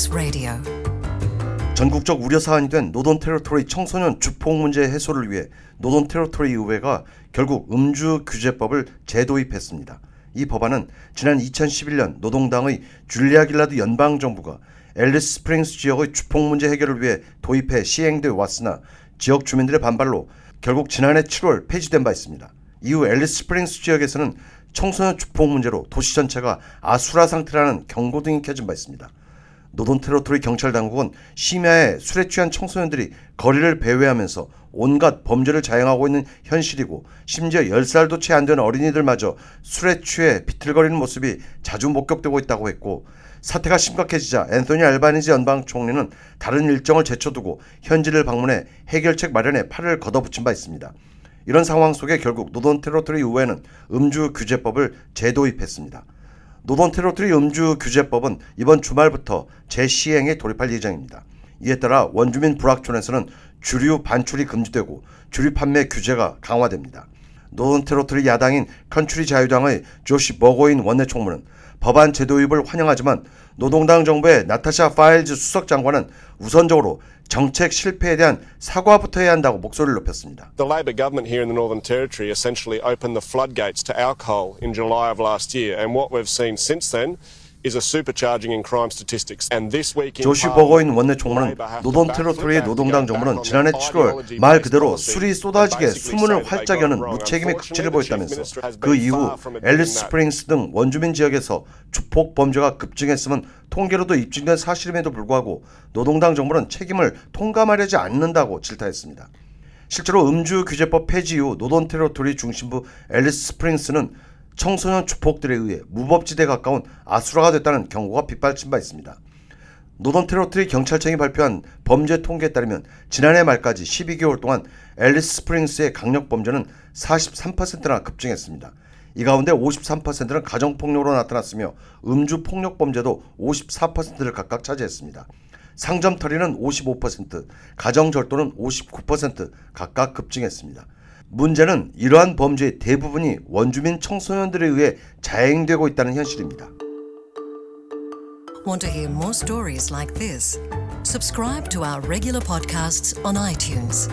SBS Radio. 전국적 우려 사안이 된 노던 테러토리 청소년 주폭 문제 해소를 위해 노던 테러토리 의회가 결국 음주 규제법을 재도입했습니다. 이 법안은 지난 2011년 노동당의 줄리아 길라드 연방 정부가 앨리스 스프링스 지역의 주폭 문제 해결을 위해 도입해 시행돼 왔으나 지역 주민들의 반발로 결국 지난해 7월 폐지된 바 있습니다. 이후 앨리스 스프링스 지역에서는 청소년 주폭 문제로 도시 전체가 아수라 상태라는 경고등이 켜진 바 있습니다. 노돈 테러토리 경찰 당국은 심야에 술에 취한 청소년들이 거리를 배회하면서 온갖 범죄를 자행하고 있는 현실이고 심지어 10살도 채 안 된 어린이들마저 술에 취해 비틀거리는 모습이 자주 목격되고 있다고 했고 사태가 심각해지자 앤소니 알바니지 연방 총리는 다른 일정을 제쳐두고 현지를 방문해 해결책 마련에 팔을 걷어붙인 바 있습니다. 이런 상황 속에 결국 노던 테러토리 의회는 음주 규제법을 재도입했습니다. 노던 테러토리 음주 규제법은 이번 주말부터 재시행에 돌입할 예정입니다. 이에 따라 원주민 부락촌에서는 주류 반출이 금지되고 주류 판매 규제가 강화됩니다. 노던 테러토리 야당인 컨츄리 자유당의 조시 버고인 원내총무는 법안 재도입을 환영하지만 노동당 정부의 나타샤 파일즈 수석 장관은 우선적으로 정책 실패에 대한 사과부터 해야 한다고 목소리를 높였습니다. The Labor government here in the Northern Territory essentially opened the floodgates to alcohol in July of last year, and what we've seen since then is a supercharging in crime statistics. And this week in 조시 Parliament, 버거인 원내 총무는 backflip, 테러토리의 노동당 정부는 지난해 their 7월 ideology-based 말 그대로 술이 쏟아지게 수문을 활짝 여는. 무책임의 the 보였다면서 그 이후 앨리스. 스프링스 등 원주민 지역에서 주폭 범죄가 급증했음은 통계로도 입증된 사실임에도 불구하고 노동당 정부는 책임을 통감하려지 않는다고 질타했습니다. 실제로 음주 규제법 폐지 이후 노던 테러토리 중심부 앨리스 스프링스는 청소년 주폭들에 의해 무법지대에 가까운 아수라가 됐다는 경고가 빗발친 바 있습니다. 노던 테러토리 경찰청이 발표한 범죄 통계에 따르면 지난해 말까지 12개월 동안 앨리스 스프링스의 강력 범죄는 43%나 급증했습니다. 이 가운데 53%는 가정폭력으로 나타났으며 음주 폭력 범죄도 54%를 각각 차지했습니다. 상점 털이는 55%, 가정 절도는 59% 각각 급증했습니다. 문제는 이러한 범죄의 대부분이 원주민 청소년들에 의해 자행되고 있다는 현실입니다. Want to hear more stories like this? Subscribe to our regular podcasts on iTunes.